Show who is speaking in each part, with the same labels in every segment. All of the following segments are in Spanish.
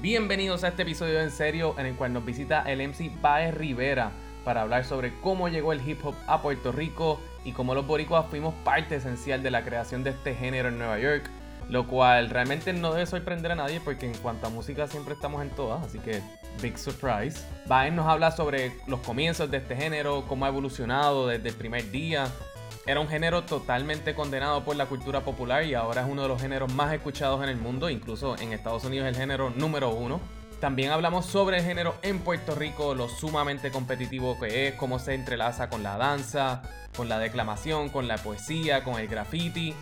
Speaker 1: Bienvenidos a este episodio en serio en el cual nos visita el MC Baez Rivera para hablar sobre cómo llegó el hip hop a Puerto Rico y cómo los boricuas fuimos parte esencial de la creación de este género en Nueva York, lo cual realmente no debe sorprender a nadie porque en cuanto a música siempre estamos en todas, así que big surprise. Baez nos habla sobre los comienzos de este género, cómo ha evolucionado desde el primer día, era un género totalmente condenado por la cultura popular y ahora es uno de los géneros más escuchados en el mundo, incluso en Estados Unidos el género número uno. También hablamos sobre el género en Puerto Rico, lo sumamente competitivo que es, cómo se entrelaza con la danza, con la declamación, con la poesía, con el graffiti.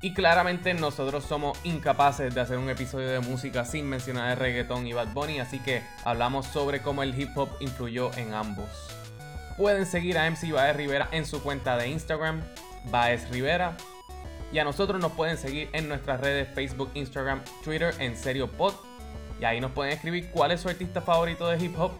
Speaker 1: Y claramente nosotros somos incapaces de hacer un episodio de música sin mencionar el reggaetón y Bad Bunny, así que hablamos sobre cómo el hip hop influyó en ambos. Pueden seguir a MC Baez Rivera en su cuenta de Instagram, Baez Rivera. Y a nosotros nos pueden seguir en nuestras redes Facebook, Instagram, Twitter, en Serio Pod. Y ahí nos pueden escribir cuál es su artista favorito de hip hop.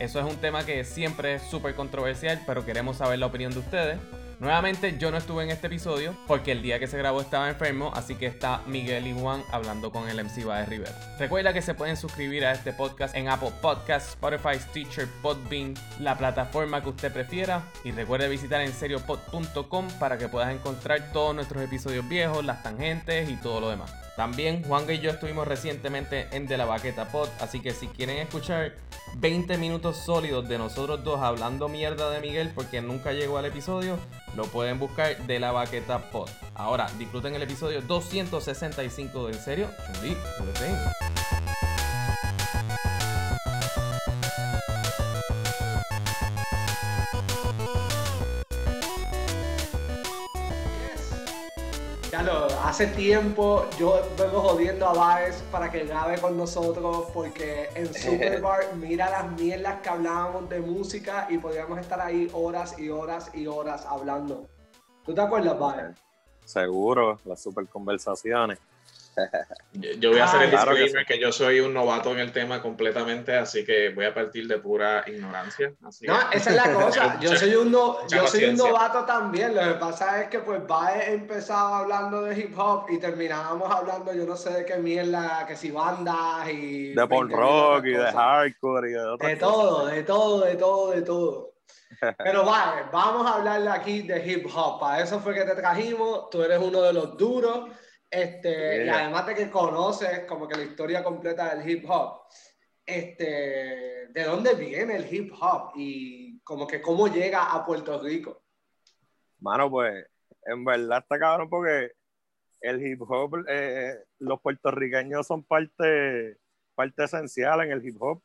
Speaker 1: Eso es un tema que siempre es súper controversial, pero queremos saber la opinión de ustedes. Nuevamente yo no estuve en este episodio porque el día que se grabó estaba enfermo, así que está Miguel y Juan hablando con el MC Baez Rivera. Recuerda que se pueden suscribir a este podcast en Apple Podcasts, Spotify, Stitcher, Podbean, la plataforma que usted prefiera. Y recuerde visitar en seriopod.com para que puedas encontrar todos nuestros episodios viejos, las tangentes y todo lo demás. También Juan y yo estuvimos recientemente en De la Baqueta Pod, así que si quieren escuchar 20 minutos sólidos de nosotros dos hablando mierda de Miguel porque nunca llegó al episodio, lo pueden buscar De la Baqueta Pod. Ahora, disfruten el episodio 265 del serio. Chuli,
Speaker 2: hace tiempo yo vengo jodiendo a Baez para que grabe con nosotros porque en Superbar mira las mierdas que hablábamos de música y podríamos estar ahí horas y horas y horas hablando. ¿Tú te acuerdas, Baez?
Speaker 3: Seguro, las super conversaciones.
Speaker 4: Yo voy a hacer el disclaimer que, yo soy un novato en el tema completamente, así que voy a partir de pura ignorancia.
Speaker 2: no, esa es la cosa. Yo soy un, yo soy un novato también. Lo que pasa es que pues Bae empezado hablando de hip hop y terminábamos hablando, yo no sé de qué mierda, que si bandas y...
Speaker 3: De punk rock y de hardcore y de otras
Speaker 2: De todo, de todo, de todo, de todo. Pero vale, vamos a hablarle aquí de hip hop. Para eso fue que te trajimos. Tú eres uno de los duros. Este, Y además de que conoces como que la historia completa del hip hop, este, ¿de dónde viene el hip hop y como que cómo llega a Puerto Rico?
Speaker 3: Mano, pues en verdad está cabrón porque el hip hop, eh, los puertorriqueños son parte, parte esencial en el hip hop,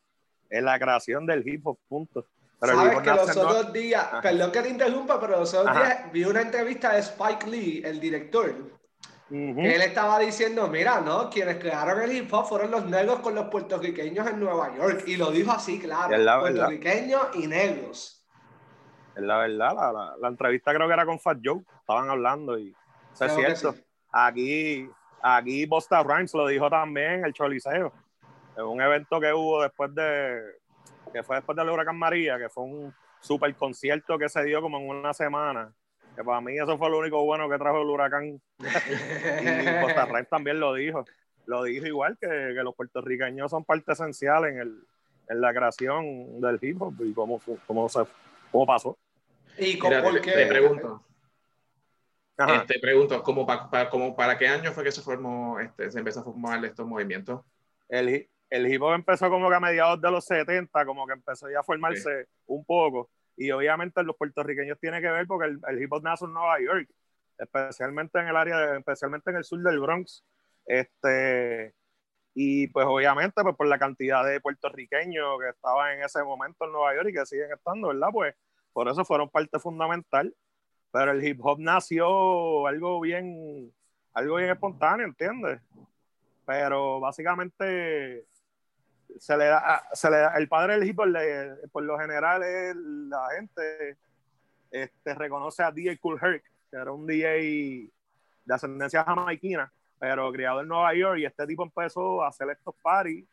Speaker 3: en la creación del hip hop, punto.
Speaker 2: Pero Sabes que los otros días, perdón que te interrumpa, pero los otros días vi una entrevista de Spike Lee, el director, él estaba diciendo, mira, ¿no? Quienes crearon el hip hop fueron los negros con los puertorriqueños en Nueva York. Y lo dijo así, claro. puertorriqueños y negros.
Speaker 3: Es la verdad, la, la, entrevista creo que era con Fat Joe, estaban hablando y eso es cierto. Aquí, aquí Bosta Rhymes lo dijo también, el Choliseo. En un evento que hubo después de, que fue después del huracán María, que fue un super concierto que se dio como en una semana que para mí eso fue lo único bueno que trajo el huracán. y Costa Rica también lo dijo. Lo dijo igual que, que, los puertorriqueños son parte esencial en, el, en la creación del hip hop y cómo, cómo, se, cómo pasó.
Speaker 4: ¿Y cómo, te, pregunto. Te pregunto, ¿cómo para, como ¿para qué año fue que se formó, este, se empezó a formar estos movimientos?
Speaker 3: El, el hip hop empezó como que a mediados de los 70, como que empezó ya a formarse un poco y obviamente los puertorriqueños tiene que ver porque el, hip hop nace en Nueva York, especialmente en el área, especialmente en el sur del Bronx. Este, y pues obviamente pues por la cantidad de puertorriqueños que estaban en ese momento en Nueva York y que siguen estando, ¿verdad? Pues por eso fueron parte fundamental. Pero el hip hop nació algo bien, algo bien espontáneo, ¿entiendes? Pero básicamente se le da, se le da, el padre del hip hop, por lo general, es la gente este, reconoce a DJ Cool Herc, que era un DJ de ascendencia jamaiquina, pero criado en Nueva York, y este tipo empezó a hacer estos parties,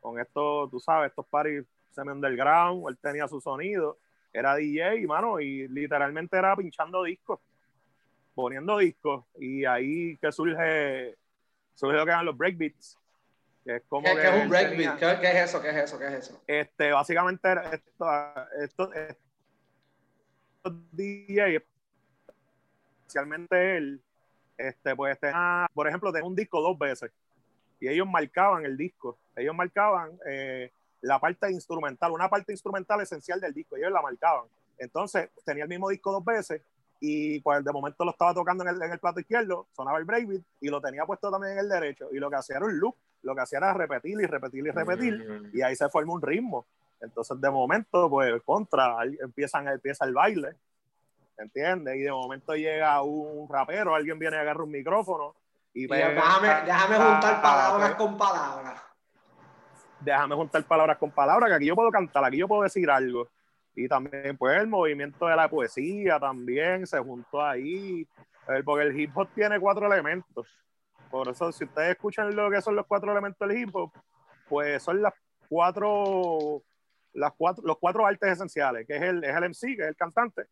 Speaker 3: con estos, tú sabes, estos parties semi-underground, él tenía su sonido, era DJ, mano, y literalmente era pinchando discos, poniendo discos, y ahí que surge, surge lo que eran los breakbeats,
Speaker 2: Que es como ¿Qué, que, es un breakbeat? ¿Qué, ¿Qué, es eso? ¿Qué es eso? ¿Qué es eso?
Speaker 3: Este, básicamente esto, esto, estos DJs, especialmente él, este, pues tenía, por ejemplo, tenía un disco dos veces y ellos marcaban el disco, ellos marcaban eh, la parte instrumental, una parte instrumental esencial del disco, ellos la marcaban. Entonces tenía el mismo disco dos veces y pues de momento lo estaba tocando en el, en el plato izquierdo, sonaba el breakbeat y lo tenía puesto también en el derecho y lo que hacía era un loop, lo que hacía era repetir y repetir y repetir y ahí se forma un ritmo. Entonces de momento pues contra, empiezan, empieza el baile ¿entiendes? Y de momento llega un rapero, alguien viene y agarra un micrófono y,
Speaker 2: déjame, déjame juntar palabras con palabras.
Speaker 3: Déjame juntar palabras con palabras, que aquí yo puedo cantar, aquí yo puedo decir algo. Y también, pues, el movimiento de la poesía también se juntó ahí, porque el hip hop tiene cuatro elementos. Por eso, si ustedes escuchan lo que son los cuatro elementos del hip hop, pues son las cuatro, las cuatro, los cuatro artes esenciales, que es el, es el MC, que es el cantante,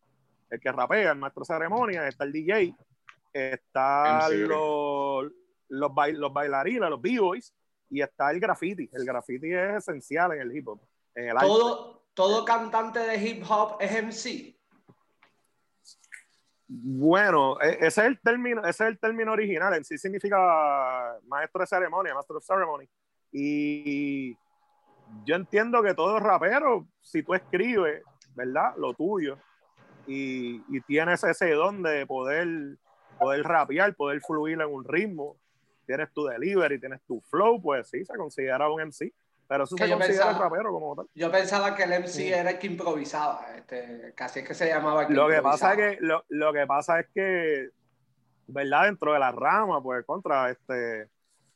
Speaker 3: el que rapea, el maestro de ceremonia, está el DJ, están los, los, los bailarines, los b-boys, y está el graffiti. El graffiti es esencial en el hip hop. En el
Speaker 2: todo, todo cantante de hip hop es MC.
Speaker 3: Bueno, e, ese es el término, ese es el término original. En sí significa maestro de ceremonia, master of ceremony. Y yo entiendo que todo rapero, si tú escribes, ¿verdad? Lo tuyo, y, tienes ese don de poder, poder rapear, poder fluir en un ritmo, tienes tu delivery, tienes tu flow, pues sí, se considera un MC. Pero eso se considera rapero como tal.
Speaker 2: Yo pensaba que el MC era el que improvisaba, este, casi es que se llamaba
Speaker 3: lo que pasa es que lo, lo, que pasa es que, ¿verdad? Dentro de la rama, pues contra este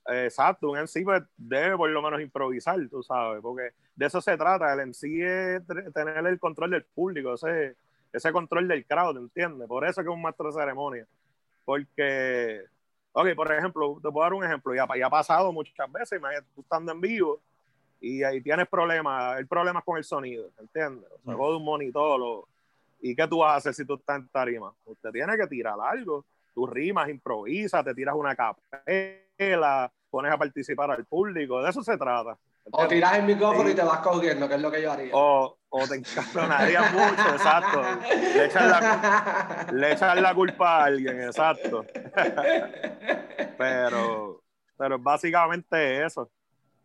Speaker 3: exacto, un MC pues, debe por lo menos improvisar, tú sabes, porque de eso se trata. El MC es tener el control del público, ese, ese control del crowd, ¿entiendes? Por eso que es un maestro de ceremonia. Porque, ok, por ejemplo, te puedo dar un ejemplo, ya, ya ha pasado muchas veces, imagínate, tú estando en vivo y ahí tienes problemas, el problema con el sonido, ¿entiendes? O sea, de un monitor, ¿y qué tú vas a hacer si tú estás en tarima? Usted tiene que tirar algo, tú rimas, improvisas, te tiras una capela, pones a participar al público, de eso se trata.
Speaker 2: O tiras el micrófono y te vas cogiendo, que es lo que yo haría.
Speaker 3: O, o te encabronaría mucho, exacto. Le echan, la, le la culpa a alguien, exacto. pero, pero básicamente eso.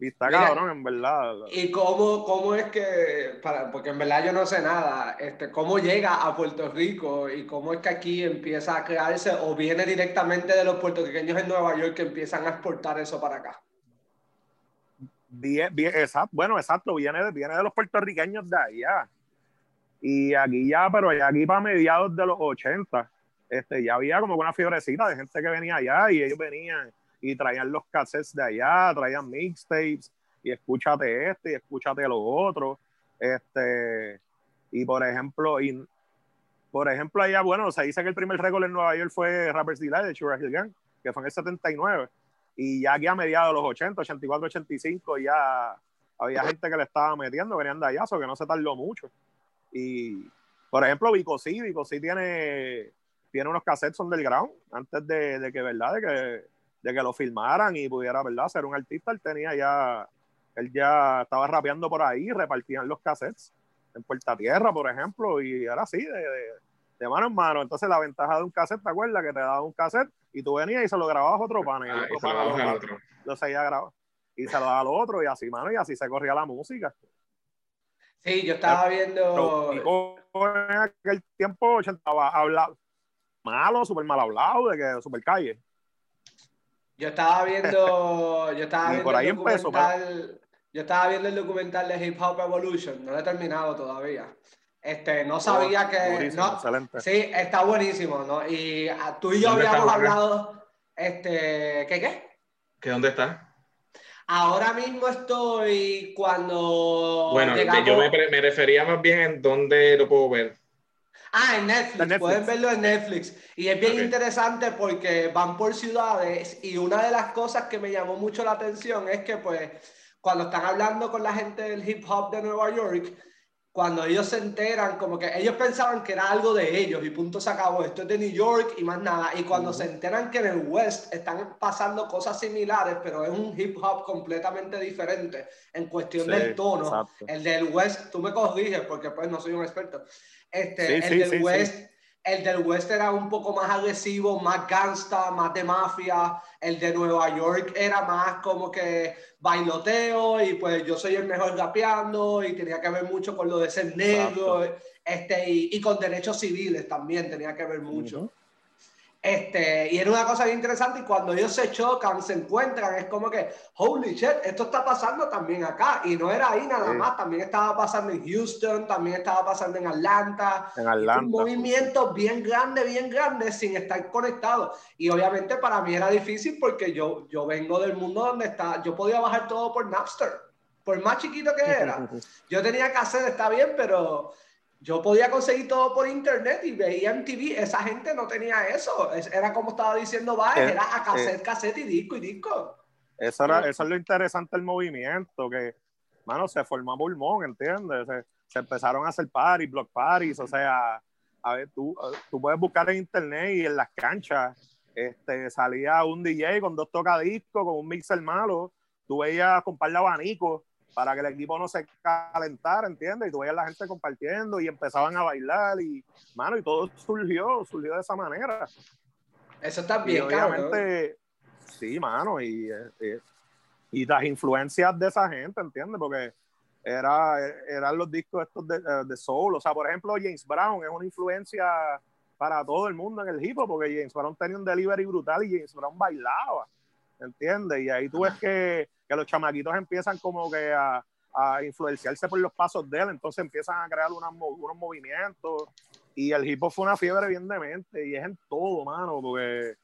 Speaker 3: Y está cabrón, en verdad.
Speaker 2: ¿Y cómo, cómo es que, para, porque en verdad yo no sé nada, este, cómo llega a Puerto Rico y cómo es que aquí empieza a crearse o viene directamente de los puertorriqueños en Nueva York que empiezan a exportar eso para acá?
Speaker 3: Bien, bien, exacto, bueno, exacto, viene, viene de los puertorriqueños de allá. Y aquí ya, pero ya aquí para mediados de los 80, este, ya había como una fiebrecita de gente que venía allá y ellos venían y traían los cassettes de allá, traían mixtapes y escúchate este y escúchate lo otro. Este, y por ejemplo, y, por ejemplo, allá, bueno, se dice que el primer récord en Nueva York fue Rappers Delight de Sugar Hill Gang, que fue en el 79 y ya aquí a mediados de los 80, 84, 85, ya había gente que le estaba metiendo, venían de allá, que no se tardó mucho. Y, por ejemplo, Vico sí, Vico sí tiene, tiene unos cassettes underground, antes de, de que, ¿verdad? De que, de que lo filmaran y pudiera, ¿verdad? Ser un artista, él tenía ya, él ya estaba rapeando por ahí, repartían los cassettes en Puerta Tierra, por ejemplo, y era así, de, de mano en mano. Entonces, la ventaja de un cassette, ¿te acuerdas? Que te daba un cassette y tú venías y se lo grababas a otro pan. Y, ah, y se lo, otro. lo seguía grabando. Y se lo daba al otro y así, mano, y así se corría la música.
Speaker 2: Sí, yo estaba viendo.
Speaker 3: en aquel tiempo estaba hablado malo, súper mal hablado, de que súper calle.
Speaker 2: Yo estaba viendo. Yo estaba viendo por ahí el documental, Yo estaba viendo el documental de Hip Hop Evolution, no lo he terminado todavía. Este, no sabía que. No, sí, está buenísimo, ¿no? Y ah, tú y yo habíamos hablado. Este, ¿Qué qué?
Speaker 4: ¿Qué dónde está?
Speaker 2: Ahora mismo estoy cuando.
Speaker 4: Bueno, yo me, me, refería más bien en dónde lo puedo ver.
Speaker 2: Ah, en Netflix. Pueden verlo en Netflix. Y es bien interesante porque van por ciudades y una de las cosas que me llamó mucho la atención es que, pues, cuando están hablando con la gente del hip hop de Nueva York, cuando ellos se enteran, como que ellos pensaban que era algo de ellos y punto se acabó, esto es de New York y más nada. Y cuando se enteran que en el West están pasando cosas similares, pero es un hip hop completamente diferente en cuestión del tono. El del West, tú me corriges porque pues no soy un experto. Este, el del West el del West era un poco más agresivo, más gangsta, más de mafia. El de Nueva York era más como que bailoteo y pues yo soy el mejor rapeando y tenía que ver mucho con lo de ser negro este, y, con derechos civiles también tenía que ver mucho. Este, y era una cosa bien interesante y cuando ellos se chocan, se encuentran, es como que, holy shit, esto está pasando también acá. Y no era ahí nada más, también estaba pasando en Houston, también estaba pasando en Atlanta.
Speaker 3: En Atlanta.
Speaker 2: Un movimiento bien grande, bien grande, sin estar conectado. Y obviamente para mí era difícil porque yo, yo vengo del mundo donde está, yo podía bajar todo por Napster, por más chiquito que era. Yo tenía que hacer, está bien, pero yo podía conseguir todo por internet y veía en TV, esa gente no tenía eso. Era como estaba diciendo va eh, era a cassette, eh, cassette y disco y disco.
Speaker 3: Eso, era, eso es lo interesante del movimiento, que, mano, se formó pulmón, ¿entiendes? Se, empezaron a hacer parties, block parties, o sea, a ver, tú, tú puedes buscar en internet y en las canchas, este, salía un DJ con dos tocadiscos, con un mixer malo, tú veías con par de abanicos, para que el equipo no se calentara, ¿entiendes? Y tú veías la gente compartiendo y empezaban a bailar y, mano, y todo surgió, surgió de esa manera.
Speaker 2: Eso está bien, obviamente,
Speaker 3: Sí, mano, y, y, las influencias de esa gente, ¿entiendes? Porque era, eran los discos estos de, de soul, o sea, por ejemplo, James Brown es una influencia para todo el mundo en el hip hop, porque James Brown tenía un delivery brutal y James Brown bailaba, ¿entiendes? Y ahí tú ves que que los chamaquitos empiezan como que a, a influenciarse por los pasos de él, entonces empiezan a crear unos movimientos y el hip hop fue una fiebre bien demente y es en todo, mano, porque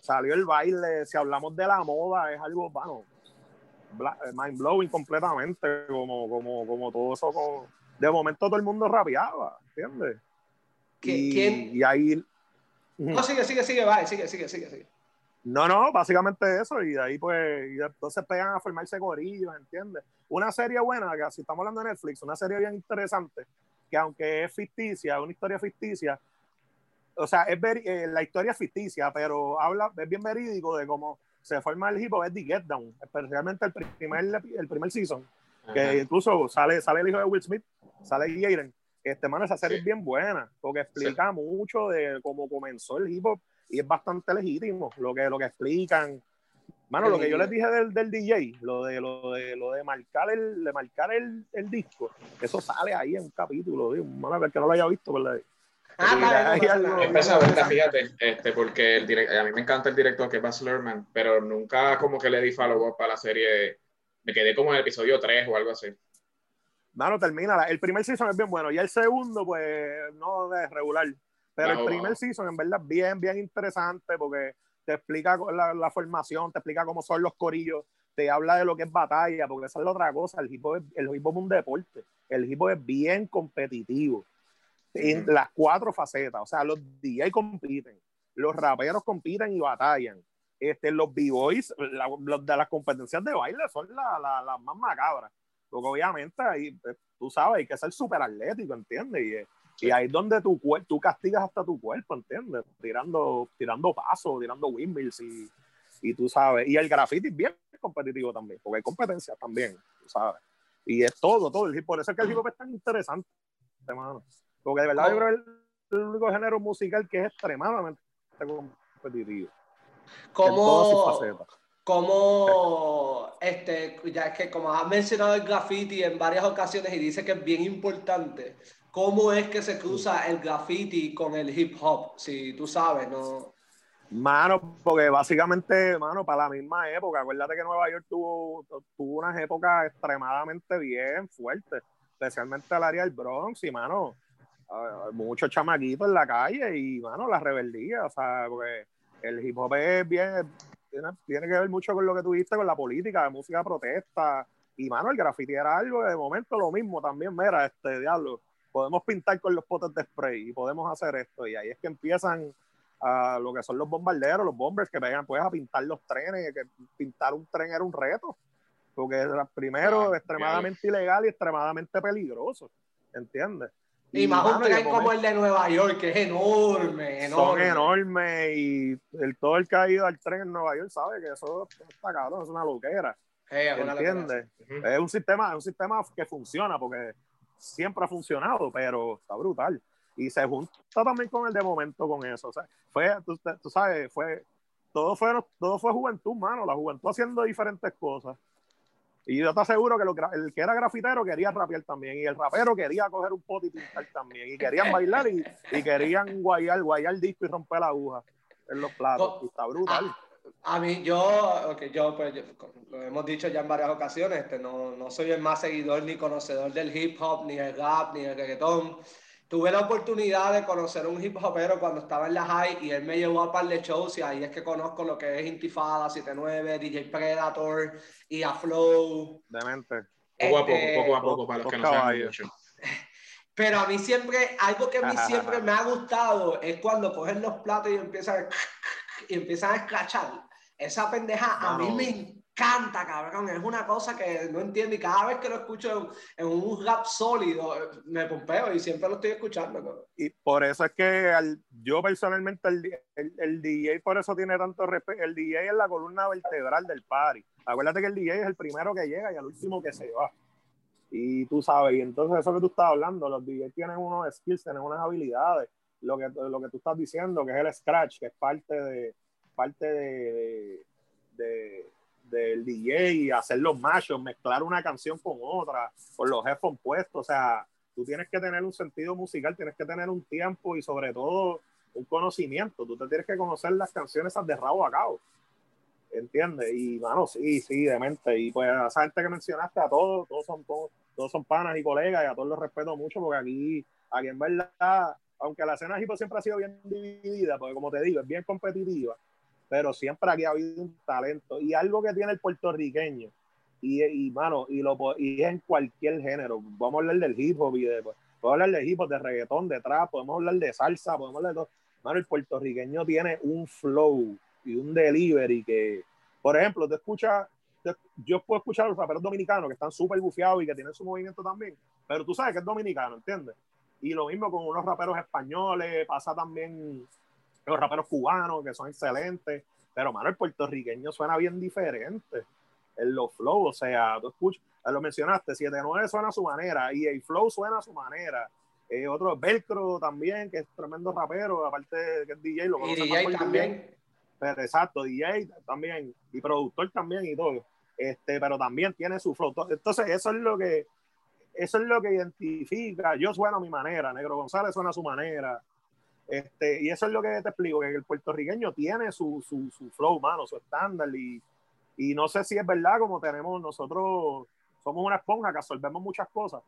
Speaker 3: salió el baile, si hablamos de la moda, es algo, bueno, mind blowing completamente, como, como, como todo eso, de momento todo el mundo rapeaba, ¿entiendes?
Speaker 2: Y,
Speaker 3: y ahí...
Speaker 2: No, sigue, sigue, sigue, va, sigue, sigue, sigue, sigue.
Speaker 3: No, no, básicamente eso, y de ahí pues, y entonces pegan a formarse gorillos, ¿entiendes? Una serie buena, que si estamos hablando de Netflix, una serie bien interesante, que aunque es ficticia, una historia ficticia, o sea, es eh, la historia es ficticia, pero habla, es bien verídico de cómo se forma el hip hop, es The Get Down, especialmente el primer, el primer season, que incluso sale, sale el hijo de Will Smith, sale Jaden. Este, mano, esa serie es bien buena, porque explica mucho de cómo comenzó el hip hop y es bastante legítimo lo que, lo que explican. Mano, lo que yo les dije del, del DJ, lo de, lo de, lo de marcar el, de marcar el, el disco, eso sale ahí en un capítulo, digo, mano, que no lo haya visto, ¿verdad?
Speaker 4: Ah, fíjate, este, porque el a mí me encanta el director que es Baz Luhrmann, pero nunca como que le di follow up para la serie. Me quedé como en el episodio 3 o algo así.
Speaker 3: Mano, termina. El primer season es bien bueno y el segundo, pues, no es regular. Pero el primer season, en verdad, bien, bien interesante porque te explica la, la, formación, te explica cómo son los corillos, te habla de lo que es batalla, porque esa es la otra cosa. El hip hop es, el hip hop es un deporte. El hip hop es bien competitivo en las cuatro facetas. O sea, los DJ compiten, los raperos compiten y batallan. Este, los b-boys, los de las competencias de baile son las la, más macabras. Porque obviamente ahí, eh, tú sabes, hay que ser súper atlético, ¿entiendes? Y, y ahí es donde tú, tú castigas hasta tu cuerpo, ¿entiendes? Tirando, tirando pasos, tirando windmills y, y tú sabes. Y el graffiti es bien competitivo también, porque hay competencias también, tú sabes. Y es todo, todo. Por eso es que el hip hop es tan interesante, hermano. Porque de verdad yo creo que es el único género musical que es extremadamente competitivo.
Speaker 2: Como, como este, ya es que como has mencionado el graffiti en varias ocasiones y dice que es bien importante, ¿Cómo es que se cruza el graffiti con el hip hop? Si tú sabes, ¿no?
Speaker 3: Mano, porque básicamente, mano, para la misma época, acuérdate que Nueva York tuvo, tuvo unas épocas extremadamente bien fuertes, especialmente el área del Bronx y, mano, muchos chamaquitos en la calle y, mano, la rebeldía, o sea, porque el hip hop es bien, tiene, tiene que ver mucho con lo que tuviste con la política, de música de protesta, y, mano, el graffiti era algo de momento lo mismo también, mira, este diablo podemos pintar con los potes de spray y podemos hacer esto. Y ahí es que empiezan a lo que son los bombarderos, los bombers que pegan pues a pintar los trenes, que pintar un tren era un reto, porque era primero ah, extremadamente ilegal y extremadamente peligroso. ¿entiendes?
Speaker 2: Y, más un tren como el de Nueva York, que es enorme,
Speaker 3: enorme. Son enormes y el, todo el que ha ido al tren en Nueva York sabe que eso está cabrón, es una loquera. ¿Entiendes? Es un sistema, es un sistema que funciona porque siempre ha funcionado, pero está brutal. Y se junta también con el de momento con eso. O sea, fue, tú, tú sabes, fue, todo fue, todo fue juventud, mano, la juventud haciendo diferentes cosas. Y yo te aseguro que el que era grafitero quería rapear también. Y el rapero quería coger un pot y pintar también. Y querían bailar y, y querían guayar, guayar disco y romper la aguja en los platos. Y está brutal.
Speaker 2: A, mí, yo, yo, pues, lo hemos dicho ya en varias ocasiones, este, no, no soy el más seguidor ni conocedor del hip hop, ni el rap, ni el reggaetón. Tuve la oportunidad de conocer un hip hopero cuando estaba en la high y él me llevó a par de shows y ahí es que conozco lo que es Intifada 79, DJ Predator y a Flow.
Speaker 3: Demente.
Speaker 4: Poco a poco, este, poco a poco, para los que no saben mucho.
Speaker 2: Pero a mí siempre, algo que a mí siempre me ha gustado es cuando cogen los platos y empiezan, y empiezan a escrachar. Esa pendeja a mí me canta, cabrón. Es una cosa que no entiendo y cada vez que lo escucho en, un rap sólido me pompeo y siempre lo estoy escuchando.
Speaker 3: Y por eso es que yo personalmente, el, el, DJ por eso tiene tanto respeto. El DJ es la columna vertebral del party. Acuérdate que el DJ es el primero que llega y el último que se va. Y tú sabes, y entonces eso que tú estás hablando, los DJs tienen unos skills, tienen unas habilidades. Lo que, lo que tú estás diciendo, que es el scratch, que es parte de parte de, de del DJ hacer los machos, mezclar una canción con otra, con los headphones puestos, o sea, tú tienes que tener un sentido musical, tienes que tener un tiempo y sobre todo un conocimiento, tú te tienes que conocer las canciones de rabo a cabo, ¿entiendes? Y, mano, sí, sí, demente, y pues a esa gente que mencionaste, a todos, todos son, todos, todos son panas y colegas, y a todos los respeto mucho, porque aquí, aquí en verdad, aunque la escena hip siempre ha sido bien dividida, porque como te digo, es bien competitiva, pero siempre aquí ha habido un talento y algo que tiene el puertorriqueño y, y mano, y, lo, y en cualquier género. Vamos a hablar del hip hop y de, pues, podemos hablar de hip hop, de reggaetón, de trap, podemos hablar de salsa, podemos hablar de todo. Mano, el puertorriqueño tiene un flow y un delivery que, por ejemplo, te escuchas, yo puedo escuchar a los raperos dominicanos que están súper bufiados y que tienen su movimiento también, pero tú sabes que es dominicano, ¿entiendes? Y lo mismo con unos raperos españoles, pasa también los raperos cubanos, que son excelentes, pero, mano, el puertorriqueño suena bien diferente en los flows, o sea, tú escuchas, lo mencionaste, 7-9 suena a su manera, y el flow suena a su manera, eh, otro Velcro también, que es tremendo rapero, aparte de que es DJ, lo
Speaker 2: y DJ también.
Speaker 3: Pero, exacto, DJ también, y productor también y todo, este, pero también tiene su flow, entonces eso es lo que, eso es lo que identifica, yo sueno a mi manera, Negro González suena a su manera, este, y eso es lo que te explico, que el puertorriqueño tiene su, su, su flow, mano, su estándar. Y, y, no sé si es verdad, como tenemos nosotros, somos una esponja que absorbemos muchas cosas.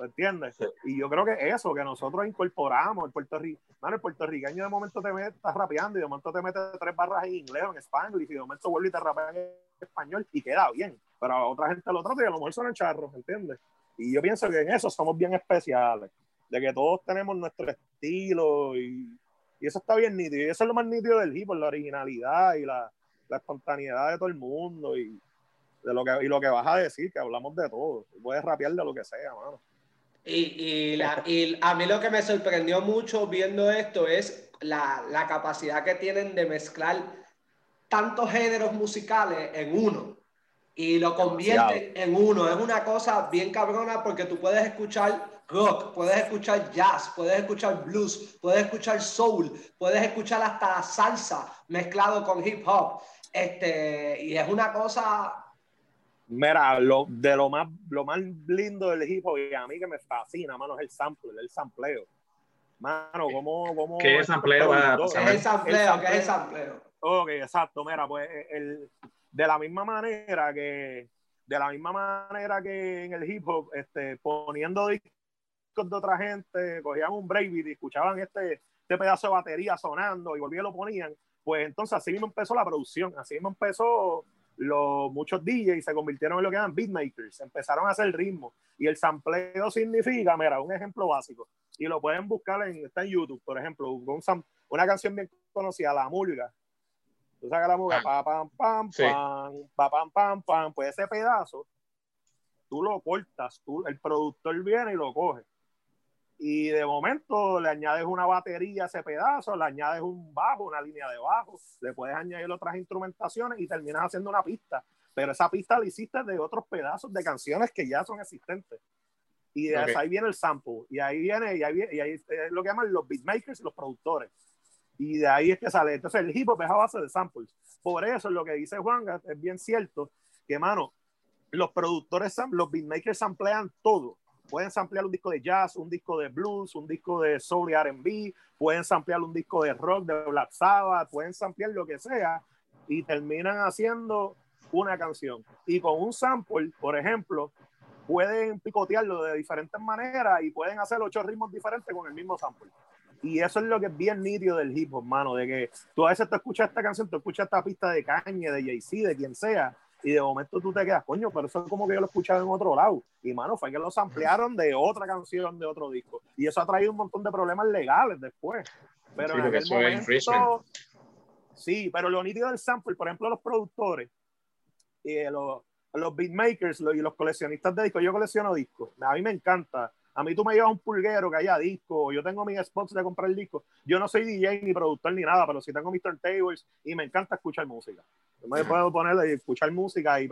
Speaker 3: ¿Entiendes? Y yo creo que eso, que nosotros incorporamos, el, puertorriqueño, el puertorriqueño de momento te mete, está rapeando y de momento te mete tres barras en inglés o en español y de momento vuelve y te rapea en español y queda bien. Pero a otra gente lo trata y a lo mejor son charros, ¿entiendes? Y yo pienso que en eso somos bien especiales de que todos tenemos nuestro estilo y, y, eso está bien nítido. Y eso es lo más nítido del hip, la originalidad y la, la, espontaneidad de todo el mundo y, de lo que, y lo que vas a decir, que hablamos de todo. Puedes rapear de lo que sea, mano.
Speaker 2: Y, y, la, y, a mí lo que me sorprendió mucho viendo esto es la, la capacidad que tienen de mezclar tantos géneros musicales en uno y lo convierten en uno. Es una cosa bien cabrona porque tú puedes escuchar rock, puedes escuchar jazz, puedes escuchar blues, puedes escuchar soul, puedes escuchar hasta salsa mezclado con hip hop. Este, y es una cosa.
Speaker 3: Mira, lo, de lo más, lo más lindo del hip hop y a mí que me fascina, mano, es el sample, el sampleo. Mano, ¿cómo, cómo
Speaker 4: ¿Qué es sampleo?
Speaker 2: ¿Qué es el sampleo? ¿Qué es el sampleo?
Speaker 3: Ok, exacto. Mira, pues el, de la misma manera que de la misma manera que en el hip hop, este, poniendo de otra gente, cogían un breakbeat y escuchaban este, este pedazo de batería sonando y volvían y lo ponían, pues entonces así mismo empezó la producción, así mismo empezó los muchos DJs se convirtieron en lo que llaman beatmakers, empezaron a hacer ritmo y el sampleo significa, mira, un ejemplo básico y lo pueden buscar en, está en YouTube, por ejemplo, un, una canción bien conocida, La Murga. Tú sabes la murga, ah. pa, pam, pam, pam, pa, pam, pam, pam, pues ese pedazo tú lo cortas, tú, el productor viene y lo coge y de momento le añades una batería a ese pedazo, le añades un bajo, una línea de bajo, le puedes añadir otras instrumentaciones y terminas haciendo una pista. Pero esa pista la hiciste de otros pedazos de canciones que ya son existentes. Y de ahí viene el sample. Y ahí viene, y ahí, viene, y ahí es lo que llaman los beatmakers y los productores. Y de ahí es que sale. Entonces el hip hop es a base de samples. Por eso lo que dice Juan es bien cierto, que mano, los productores, los beatmakers samplean todo pueden samplear un disco de jazz, un disco de blues, un disco de soul y R&B, pueden samplear un disco de rock de Black Sabbath, pueden samplear lo que sea y terminan haciendo una canción. Y con un sample, por ejemplo, pueden picotearlo de diferentes maneras y pueden hacer ocho ritmos diferentes con el mismo sample. Y eso es lo que es bien nítido del hip hop, mano, de que tú a veces te escuchas esta canción, te escuchas esta pista de Kanye, de Jay-Z, de quien sea, y de momento tú te quedas, coño, pero eso es como que yo lo escuchaba en otro lado. Y mano, fue que lo ampliaron de otra canción, de otro disco. Y eso ha traído un montón de problemas legales después. Pero sí, en aquel momento, sí, pero lo nítido del sample, por ejemplo, los productores y los, los beatmakers y los coleccionistas de discos, yo colecciono discos, a mí me encanta. A mí tú me llevas un pulguero que haya disco, yo tengo mis spots de comprar el disco. Yo no soy DJ ni productor ni nada, pero sí tengo mis turntables y me encanta escuchar música. Yo me puedo poner y escuchar música y,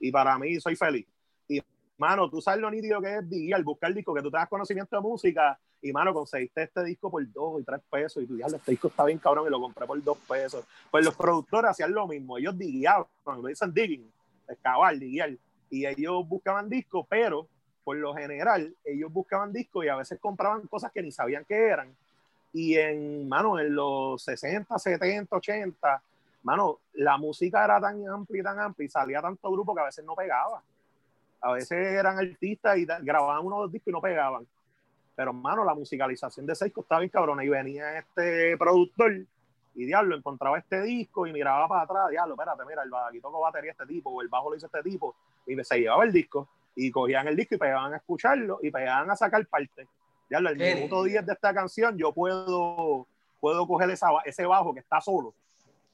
Speaker 3: y para mí soy feliz. Y, mano, tú sabes lo nítido que es DJ al buscar disco, que tú te das conocimiento de música y, mano, conseguiste este disco por dos y tres pesos y tú dices, este disco está bien cabrón y lo compré por dos pesos. Pues los productores hacían lo mismo, ellos digiaban, lo dicen digging, excavar, diguiar, y ellos buscaban discos, pero por lo general ellos buscaban discos y a veces compraban cosas que ni sabían qué eran. Y en, mano, en los 60, 70, 80, mano, la música era tan amplia y tan amplia y salía tanto grupo que a veces no pegaba. A veces eran artistas y grababan uno o dos discos y no pegaban. Pero, mano, la musicalización de Seisco estaba bien cabrona y venía este productor y diablo, encontraba este disco y miraba para atrás, diablo, espérate, mira, el aquí tocó batería este tipo o el bajo lo hizo este tipo y se llevaba el disco y cogían el disco y pegaban a escucharlo y pegaban a sacar parte. Diablo, el minuto 10 de esta canción yo puedo, puedo coger esa, ese bajo que está solo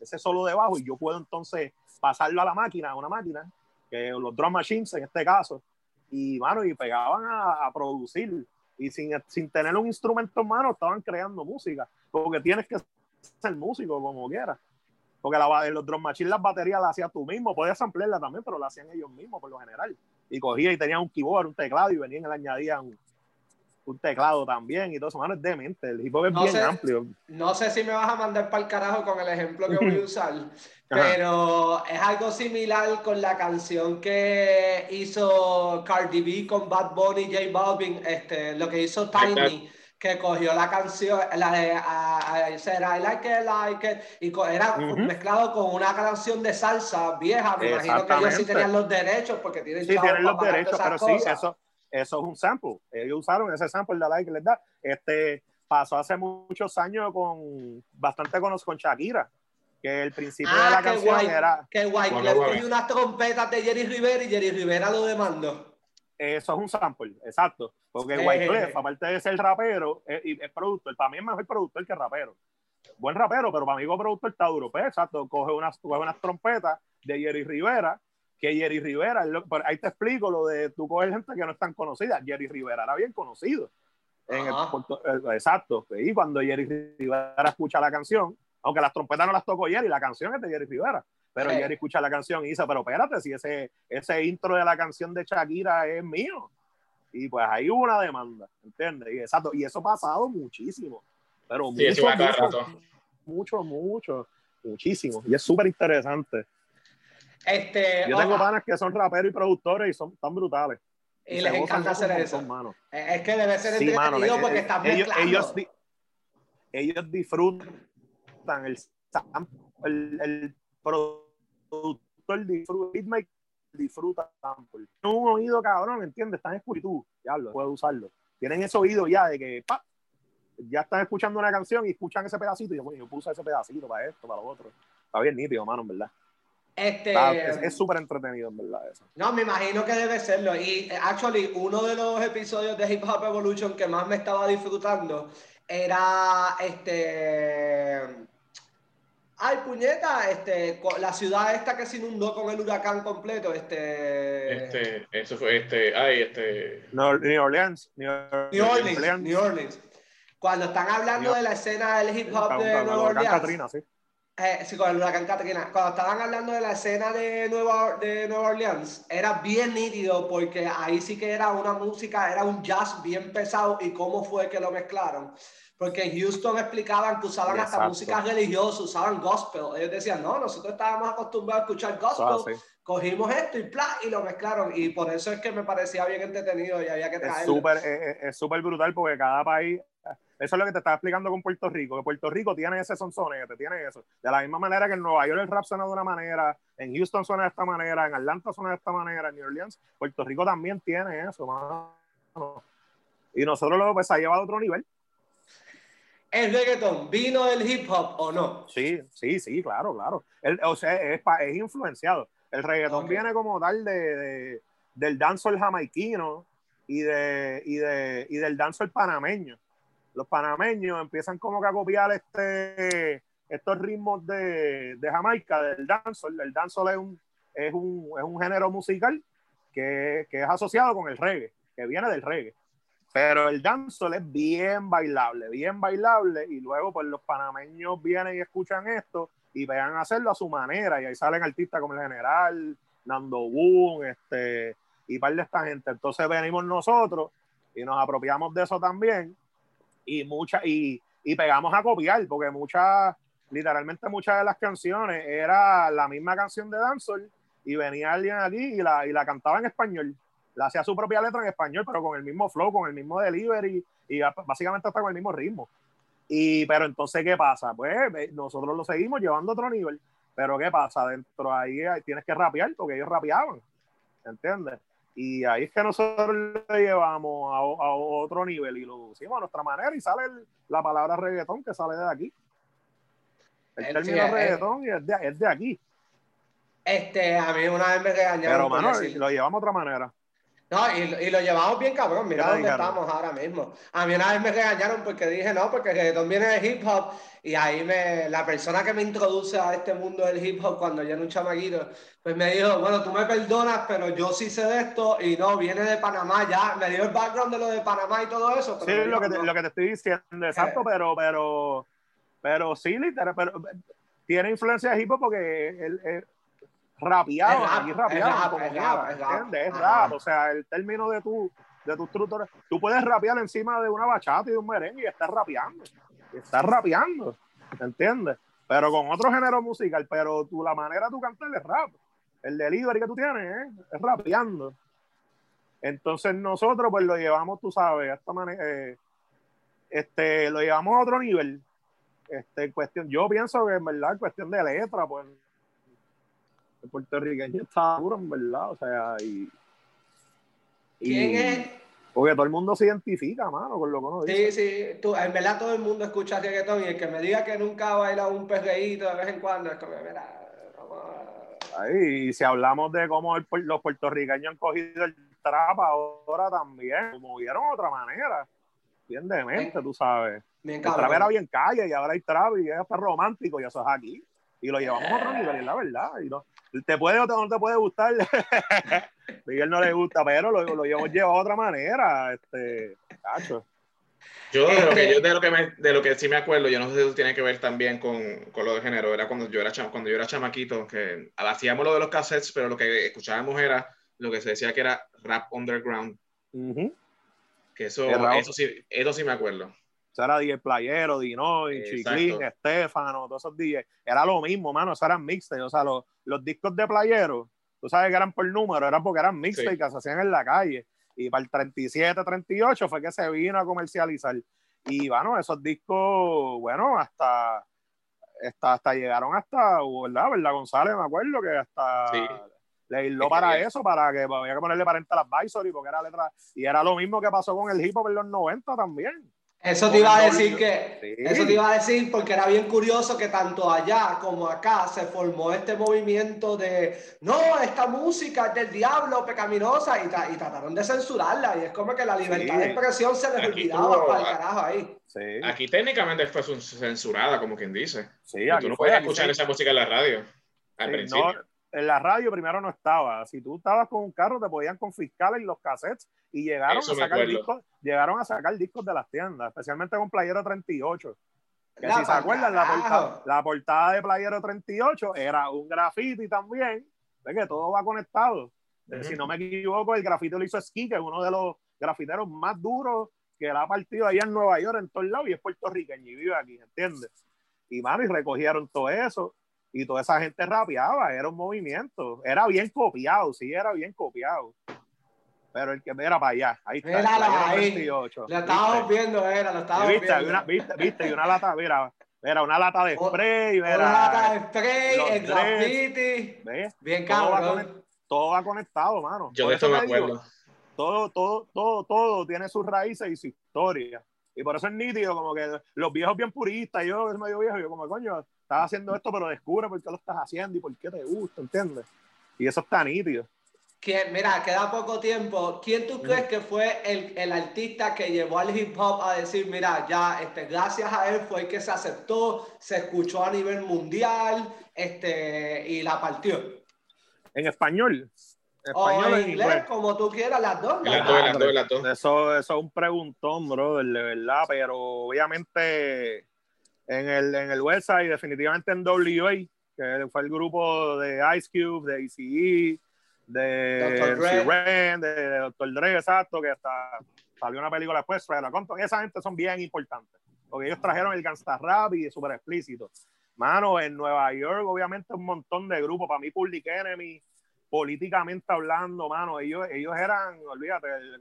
Speaker 3: ese solo debajo y yo puedo entonces pasarlo a la máquina, a una máquina, que los drum machines en este caso, y mano, y pegaban a, producir y sin, sin, tener un instrumento en mano estaban creando música, porque tienes que ser músico como quieras. Porque la, los drum machines, las baterías las hacías tú mismo, podías ampliarla también, pero la hacían ellos mismos por lo general. Y cogía y tenían un keyboard, un teclado y venían y le añadían un teclado también y todo eso, mano, es demente. El hip hop es bien amplio.
Speaker 2: No sé si me vas a mandar para el carajo con el ejemplo que voy a usar, pero es algo similar con la canción que hizo Cardi B con Bad Bunny, J Balvin, este, lo que hizo Tiny. Que cogió la canción, la de I, Like It, Like It, y era mezclado con una canción de salsa vieja. Me imagino que ellos sí tenían los derechos porque tienen,
Speaker 3: sí, tienen los derechos, pero sí, eso, eso es un sample. Ellos usaron ese sample de la les da. Este pasó hace muchos años con bastante con, con Shakira, que el principio de la ah, canción era.
Speaker 2: Que guay, le cogió unas trompetas de Jerry Rivera y Jerry Rivera lo demandó.
Speaker 3: Eso es un sample, exacto. Porque eh, Wyclef, eh. aparte de ser rapero, es, es, productor. Para mí es mejor productor que rapero. Buen rapero, pero para mí como productor está duro. Pues, exacto, coge unas, coge unas trompetas de Jerry Rivera que Jerry Rivera, ahí te explico lo de tú coger gente que no es tan conocida. Jerry Rivera era bien conocido. En el, eh, exacto. Y cuando Jerry Rivera escucha la canción, aunque las trompetas no las tocó Jerry, la canción es de Jerry Rivera. Pero Jerry escucha la canción y dice, pero espérate, si ese, ese intro de la canción de Shakira es mío. Y pues ahí hubo una demanda, ¿entiendes? Y, exacto, y eso ha pasado muchísimo. Pero mucho, mucho, mucho, mucho, muchísimo. Y es súper interesante.
Speaker 2: Este,
Speaker 3: Yo tengo panas que son raperos y productores y son tan brutales.
Speaker 2: Y, les encanta hacer eso. Eh, es que debe ser entretenido porque están ellos,
Speaker 3: ellos, ellos, disfrutan el, el, el productor disfruta, disfruta sample. un oído cabrón, ¿entiendes? Están escuchando, ya lo puedo usarlo. Tienen ese oído ya de que ya están escuchando una canción y escuchan ese pedacito y yo, bueno, yo puse ese pedacito para esto, para lo otro. Está bien nítido, mano, en verdad.
Speaker 2: Este,
Speaker 3: es súper entretenido, en verdad, eso.
Speaker 2: No, me imagino que debe serlo. Y, actually, uno de los episodios de Hip Hop Evolution que más me estaba disfrutando era este. Ay, puñeta, este, la ciudad esta que se inundó con el huracán completo, este...
Speaker 4: Este, eso fue, este, ay, este...
Speaker 3: New Orleans.
Speaker 2: New, Orleans. New Orleans. Cuando están hablando de la escena del hip hop de Nueva Orleans. Katrina, sí. Eh, sí, con el huracán Katrina. Cuando estaban hablando de la escena de Nueva, de Nueva Orleans, era bien nítido porque ahí sí que era una música, era un jazz bien pesado y cómo fue que lo mezclaron. Porque en Houston explicaban que usaban hasta música religiosa, usaban gospel. Ellos decían, no, nosotros estábamos acostumbrados a escuchar gospel, cogimos esto y ¡plá! y lo mezclaron. Y por eso es que me parecía bien entretenido y había que traerlo.
Speaker 3: Es súper brutal porque cada país, eso es lo que te estaba explicando con Puerto Rico, que Puerto Rico tiene ese sonsonete, tiene eso. De la misma manera que en Nueva York el rap suena de una manera, en Houston suena de esta manera, en Atlanta suena de esta manera, en New Orleans, Puerto Rico también tiene eso, mano. Y nosotros lo pues ha llevado a otro nivel.
Speaker 2: ¿El reggaetón vino del hip hop o no?
Speaker 3: Sí, sí, sí, claro, claro. o sea, es, es, influenciado. El reggaetón viene como tal de, del dancehall jamaiquino y, de, y, de, y del dancehall panameño. Los panameños empiezan como que a copiar este, estos ritmos de, de Jamaica, del dancehall. El dancehall es un, es un, es un género musical que, que es asociado con el reggae, que viene del reggae. Pero el dancehall es bien bailable, bien bailable. Y luego, pues los panameños vienen y escuchan esto y vean hacerlo a su manera. Y ahí salen artistas como el General, Nando Boom, este, y par de esta gente. Entonces venimos nosotros y nos apropiamos de eso también. Y, mucha, y, y pegamos a copiar, porque muchas, literalmente muchas de las canciones era la misma canción de dancehall y venía alguien aquí y la, y la cantaba en español la hacía su propia letra en español, pero con el mismo flow, con el mismo delivery y básicamente hasta con el mismo ritmo. Y, pero entonces, ¿qué pasa? Pues nosotros lo seguimos llevando a otro nivel. Pero ¿qué pasa? Dentro ahí tienes que rapear porque ellos rapeaban. ¿Entiendes? Y ahí es que nosotros lo llevamos a, otro nivel y lo hicimos a nuestra manera y sale la palabra reggaetón que sale de aquí. El, término reggaetón es, de, es de aquí.
Speaker 2: Este, a mí una vez me regañaron.
Speaker 3: Pero, mano, lo llevamos de otra manera.
Speaker 2: No, y, lo llevamos bien cabrón, mira dónde estamos ahora mismo. A mí una vez me regañaron porque dije, no, porque el reggaetón viene de hip hop y ahí me, la persona que me introduce a este mundo del hip hop cuando yo era un chamaquito, pues me dijo, bueno, tú me perdonas, pero yo sí sé de esto y no, viene de Panamá ya, me dio el background de lo de Panamá y todo eso.
Speaker 3: sí, lo que, te, lo que te estoy diciendo, exacto, eh. pero, pero, pero sí, literal, pero tiene influencia de hip hop porque él, rapeado, aquí rapeado, es rap, es rap, o sea, el término de tu de tus trucos, tú puedes rapear encima de una bachata y de un merengue y estás rapeando, estás rapeando, ¿entiendes? Pero con otro género musical, pero tú, la manera de tu cantar es rap, el delivery que tú tienes ¿eh? es rapeando. Entonces nosotros pues lo llevamos, tú sabes, esta manera, eh, este, lo llevamos a otro nivel. Este, cuestión, yo pienso que en verdad, cuestión de letra, pues el puertorriqueño está duro, en verdad, o sea, y...
Speaker 2: ¿Quién es?
Speaker 3: Porque todo el mundo se identifica, mano, con lo que uno
Speaker 2: dice. Sí, sí, tú, en verdad todo el mundo escucha reggaetón y el que me diga que nunca ha bailado un perreíto de vez en cuando es como, mira,
Speaker 3: Ahí, y si hablamos de cómo los puertorriqueños han cogido el trap ahora también, como vieron otra manera, bien demente, tú sabes. el trap era bien calle y ahora hay trap y es hasta romántico y eso es aquí. Y lo llevamos a otro nivel, la verdad. Y no, te puede o no te puede gustar. Miguel no le gusta, pero lo, lo llevamos llevado de otra manera. Este, cacho.
Speaker 4: Yo de lo que yo de lo que me, de lo que sí me acuerdo, yo no sé si eso tiene que ver también con, con lo de género, era cuando yo era cuando yo era chamaquito, que hacíamos lo de los cassettes, pero lo que escuchábamos era lo que se decía que era rap underground. Que eso, eso sí, eso sí me acuerdo.
Speaker 3: O sea, era DJ Playero, Dinoy, Chiclín, Estefano, todos esos DJs. Era lo mismo, mano, eso eran mixtapes. O sea, los, los discos de Playero, tú sabes que eran por número, eran porque eran mixtapes que se hacían en la calle. Y para el 37, 38 fue que se vino a comercializar. Y bueno, esos discos, bueno, hasta, hasta, hasta llegaron hasta, ¿verdad? ¿Verdad, González? Me acuerdo que hasta le hiló para eso, para que había que ponerle parental advisory, porque era letra. Y era lo mismo que pasó con el hip hop en los 90 también.
Speaker 2: Eso te iba a decir que, eso te iba a decir porque era bien curioso que tanto allá como acá se formó este movimiento de, no, esta música es del diablo, pecaminosa, y, y trataron de censurarla, y es como que la libertad de expresión se les olvidaba para el carajo ahí.
Speaker 4: Aquí técnicamente fue censurada, como quien dice.
Speaker 3: Sí,
Speaker 4: tú no puedes escuchar esa música en la radio, al principio
Speaker 3: en la radio primero no estaba. Si tú estabas con un carro, te podían confiscar en los cassettes y llegaron, a sacar, discos, llegaron a sacar discos de las tiendas, especialmente con Playero 38. Que si se acuerdan, la portada, la portada, de Playero 38 era un graffiti también, de que todo va conectado. Si no me equivoco, el grafito lo hizo Ski, que es uno de los grafiteros más duros que la ha partido allá en Nueva York, en todos lados, y es puertorriqueño y vive aquí, ¿entiendes? Y mano, y recogieron todo eso y toda esa gente rapeaba, era un movimiento, era bien copiado, sí, era bien copiado. Pero el que era para allá, ahí está.
Speaker 2: Mírala ahí. Lo estábamos viendo, era, lo estábamos
Speaker 3: ¿Viste?
Speaker 2: viendo.
Speaker 3: Una, viste, viste, y una lata, mira, era una lata de spray,
Speaker 2: una lata de spray, el graffiti.
Speaker 3: ¿ves?
Speaker 2: Bien cabrón.
Speaker 3: Todo va conectado, mano.
Speaker 4: Yo de esto me acuerdo.
Speaker 3: todo, todo, todo, todo tiene sus raíces y su historia. Y por eso es nítido, como que los viejos bien puristas, yo es medio viejo, yo como, coño, estás haciendo esto, pero descubre por qué lo estás haciendo y por qué te gusta, ¿entiendes? Y eso está nítido.
Speaker 2: mira, queda poco tiempo. ¿Quién tú crees que fue el, el, artista que llevó al hip hop a decir, mira, ya, este, gracias a él fue el que se aceptó, se escuchó a nivel mundial, este, y la partió?
Speaker 3: En español.
Speaker 2: Español o en inglés, como tú quieras, las dos.
Speaker 4: Las dos, las dos, las dos.
Speaker 3: Eso, eso es un preguntón, bro, de verdad, pero obviamente en el, en el website, definitivamente en WA, que fue el grupo de Ice Cube, de ICE, de
Speaker 2: Dr. Dre.
Speaker 3: de, Dr. Dre, exacto, que hasta salió una película después, esa gente son bien importantes, porque ellos trajeron el gangsta rap y súper explícito. Mano, en Nueva York, obviamente, un montón de grupos, para mí, Public Enemy, políticamente hablando, mano, ellos, ellos eran, olvídate, el,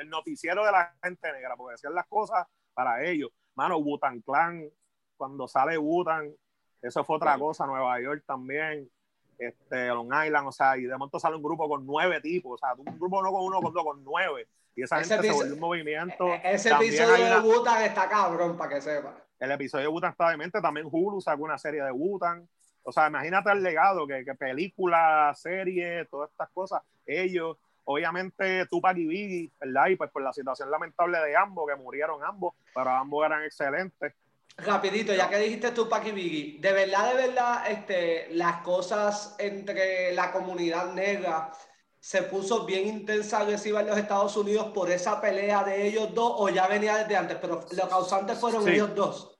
Speaker 3: el, noticiero de la gente negra, porque decían las cosas para ellos mano, Wutan Clan, cuando sale Wutan, eso fue otra cosa, Nueva York también, este, Long Island, o sea, y de momento sale un grupo con nueve tipos, o sea, un grupo no con uno, con dos, con nueve. Y esa gente se volvió un movimiento.
Speaker 2: E-, ese episodio de Wutan está cabrón, para que sepa.
Speaker 3: El episodio de Wutan está de mente, también Hulu sacó una serie de Wutan. O sea, imagínate el legado, que, que película, serie, todas estas cosas, ellos, Obviamente Tupac y Biggie, ¿verdad? Y pues por la situación lamentable de ambos, que murieron ambos, pero ambos eran excelentes.
Speaker 2: Rapidito, ya que dijiste Tupac y Biggie, de verdad, de verdad, este, las cosas entre la comunidad negra se puso bien intensa, agresiva en los Estados Unidos por esa pelea de ellos dos, o ya venía desde antes, pero los causantes fueron ellos dos.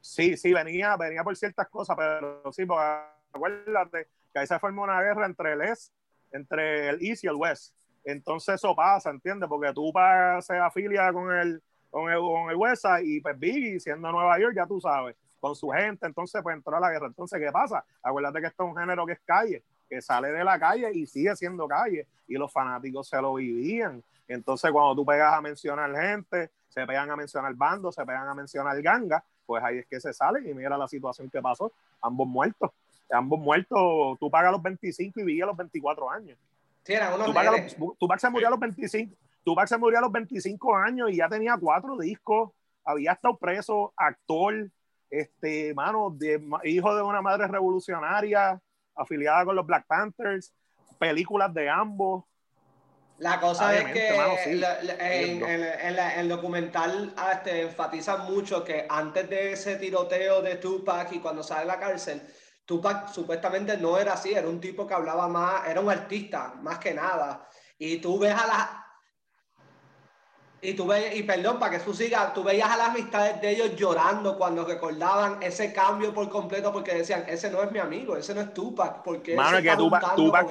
Speaker 3: Sí, sí, venía, venía por ciertas cosas, pero sí, porque acuérdate que ahí se formó una guerra entre el entre el East y el West. Entonces eso pasa, ¿entiendes? Porque tú se afilia con el, con el, con el West y pues Biggie, siendo Nueva York, ya tú sabes, con su gente, entonces pues entró a la guerra. Entonces, ¿qué pasa? Acuérdate que esto es un género que es calle, que sale de la calle y sigue siendo calle, y los fanáticos se lo vivían. Entonces, cuando tú pegas a mencionar gente, se pegan a mencionar bandos, se pegan a mencionar ganga, pues ahí es que se salen y mira la situación que pasó, ambos muertos ambos muertos, tú pagas los 25 y vivía los 24 años.
Speaker 2: Sí, eran unos
Speaker 3: Tupac se murió a los 25, Tupac se murió a los 25 años y ya tenía cuatro discos, había estado preso, actor, este, mano, de, hijo de una madre revolucionaria, afiliada con los Black Panthers, películas de ambos.
Speaker 2: La cosa es que en, el documental este, enfatiza mucho que antes de ese tiroteo de Tupac y cuando sale de la cárcel, Tupac supuestamente no era así, era un tipo que hablaba más, era un artista, más que nada. Y tú ves a las... Y tú ves, y perdón, para que tú sigas, tú veías a las amistades de ellos llorando cuando recordaban ese cambio por completo porque decían, ese no es mi amigo, ese no es Tupac, porque
Speaker 3: Mano, que Tupac, Tupac,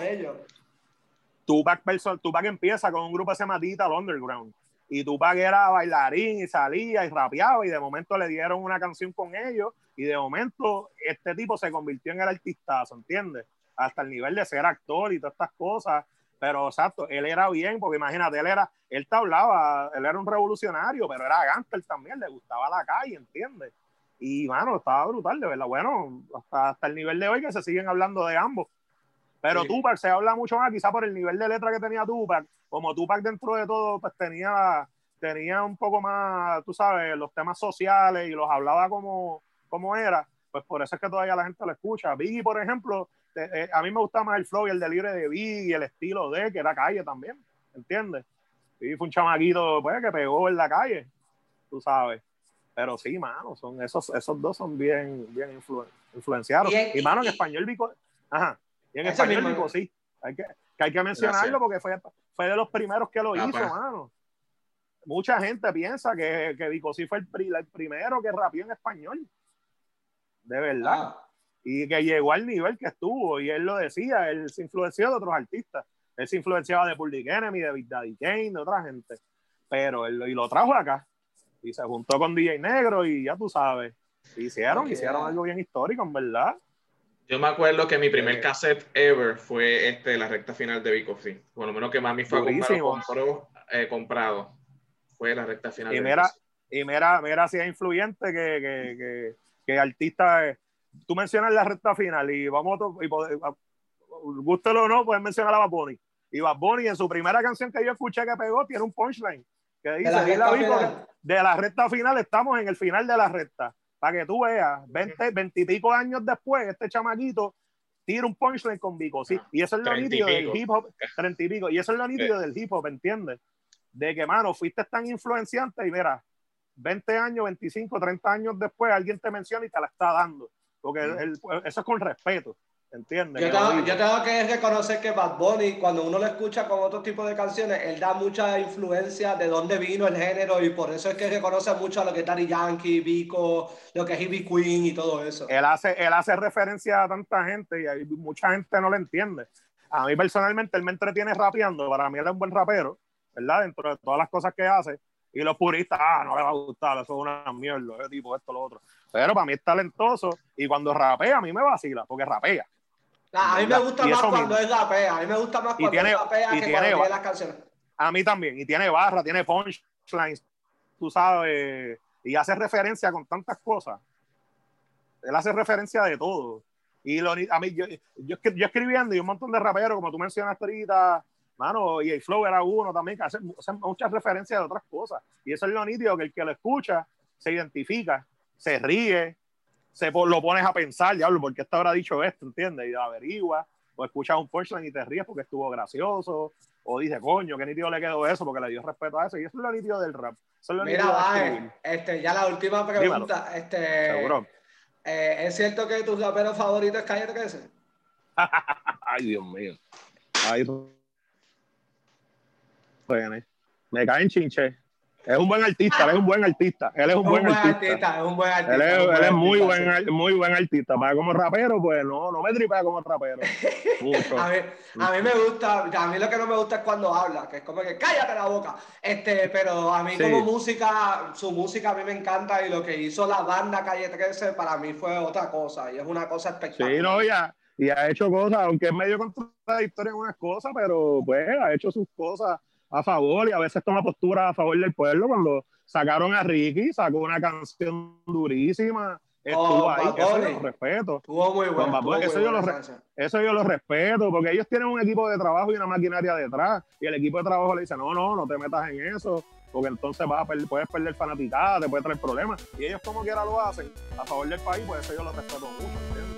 Speaker 3: Tupac, Tupac, empieza con un grupo que se llama Digital Underground. Y Tupac era bailarín y salía y rapeaba y de momento le dieron una canción con ellos y de momento este tipo se convirtió en el artistazo, ¿entiendes? Hasta el nivel de ser actor y todas estas cosas. Pero exacto, él era bien, porque imagínate, él era, él te hablaba, él era un revolucionario, pero era gánster también, le gustaba la calle, ¿entiendes? Y bueno, estaba brutal, de verdad. Bueno, hasta, hasta el nivel de hoy que se siguen hablando de ambos. Pero Tupac se habla mucho más, quizá por el nivel de letra que tenía Tupac. Como Tupac dentro de todo, pues tenía tenía un poco más, tú sabes, los temas sociales y los hablaba como, como era, pues por eso es que todavía la gente lo escucha. Biggie, por ejemplo, eh, a mí me gusta más el flow y el delirio de Biggie y el estilo de que era calle también, ¿entiendes? Biggie fue un chamaquito pues, que pegó en la calle, tú sabes. Pero sí, mano, son esos, esos dos son bien, bien influenciados. Y, mano, en español Vico, ajá, y en español Vico sí, hay que, hay que mencionarlo porque fue, fue de los primeros que lo hizo, mano. Mucha gente piensa que, que Vico sí fue el, el primero que rapió en español. De verdad. Ah. Y que llegó al nivel que estuvo. Y él lo decía, él se influenció de otros artistas. Él se influenciaba de Public Enemy, de Big Daddy Kane, de otra gente. Pero él y lo trajo acá y se juntó con DJ Negro y ya tú sabes, hicieron, hicieron algo bien histórico, en verdad.
Speaker 4: Yo me acuerdo que mi primer cassette ever fue este, la recta final de Vico Por lo menos que mami fue comprado, eh, comprado. Fue la recta final.
Speaker 3: Y mira, y mira, mira si es influyente que, que, que, que artista. Eh, tú mencionas la recta final y vamos a. Y, gústelo o no, puedes mencionar a Bad Bunny. Y Bad Bunny en su primera canción que yo escuché que pegó tiene un punchline que dice, de la, de la recta final estamos en el final de la recta. Para que tú veas, 20, 20 y pico años después, este chamaquito tira un punchline con Vico, sí. Y eso es lo nítido del hip hop, 30 y pico. Y eso es lo nítido del hip hop, ¿entiendes? De que, mano, fuiste tan influenciante y mira, 20 años, 25, 30 años después, alguien te menciona y te la está dando. Porque eso es con respeto. ¿Entiendes?
Speaker 2: Yo tengo, yo tengo, que reconocer que Bad Bunny, cuando uno lo escucha con otro tipo de canciones, él da mucha influencia de dónde vino el género y por eso es que reconoce mucho a lo que es Daddy Yankee, Vico, lo que es Ivy Queen y todo eso.
Speaker 3: Él hace, él hace referencia a tanta gente y hay, mucha gente no lo entiende. A mí personalmente él me entretiene rapeando, para mí él es un buen rapero, ¿verdad? Dentro de todas las cosas que hace. Y los puristas, ah, no le va a gustar, eso es una mierda, ese tipo, esto, lo otro. Pero para mí es talentoso y cuando rapea a mí me vacila, porque rapea
Speaker 2: a mí me gusta más cuando es rapea. A mí me gusta más cuando tiene, es rapea que tiene, cuando las canciones.
Speaker 3: A mí también. Y tiene barra, tiene punchlines, tú sabes. Y hace referencia con tantas cosas. Él hace referencia de todo. Y lo, a mí, yo, yo, yo, escribiendo y un montón de raperos, como tú mencionaste ahorita, mano, y el Flow era uno también, que hace, hace, muchas referencias de otras cosas. Y eso es lo nítido, que el que lo escucha se identifica, se ríe, se lo pones a pensar, diablo, ¿por qué este habrá dicho esto? ¿Entiendes? Y averigua, o escuchas un punchline y te ríes porque estuvo gracioso, o dice, coño, qué nítido le quedó eso porque le dio respeto a eso. Y eso es lo nítido del rap.
Speaker 2: Mira, va, este, ya la última pregunta. Este, Seguro. Eh, ¿Es cierto que tu rapero favorito es Calle 13?
Speaker 3: Ay, Dios mío. Ay, me caen chinche. Es un buen artista, él es un buen artista. Él es un, buen, artista.
Speaker 2: Es un buen artista.
Speaker 3: Él es, muy, buen, muy buen artista. Para como rapero, pues no, no me tripea como rapero.
Speaker 2: a, mí, a mí me gusta, a mí lo que no me gusta es cuando habla, que es como que cállate la boca. Este, pero a mí como música, su música a mí me encanta y lo que hizo la banda Calle 13 para mí fue otra cosa y es una cosa espectacular.
Speaker 3: Sí, no, ya. Y ha hecho cosas, aunque es medio contradictorio en unas cosas, pero pues ha hecho sus cosas a favor y a veces toma postura a favor del pueblo. Cuando sacaron a Ricky, sacó una canción durísima. Estuvo oh, ahí, eso yo lo respeto.
Speaker 2: Estuvo muy bueno.
Speaker 3: eso, yo lo eso yo lo respeto, porque ellos tienen un equipo de trabajo y una maquinaria detrás. Y el equipo de trabajo le dice: No, no, no te metas en eso, porque entonces vas a puedes perder fanaticada, te puede traer problemas. Y ellos, como quiera, lo hacen a favor del país, pues eso yo lo respeto mucho.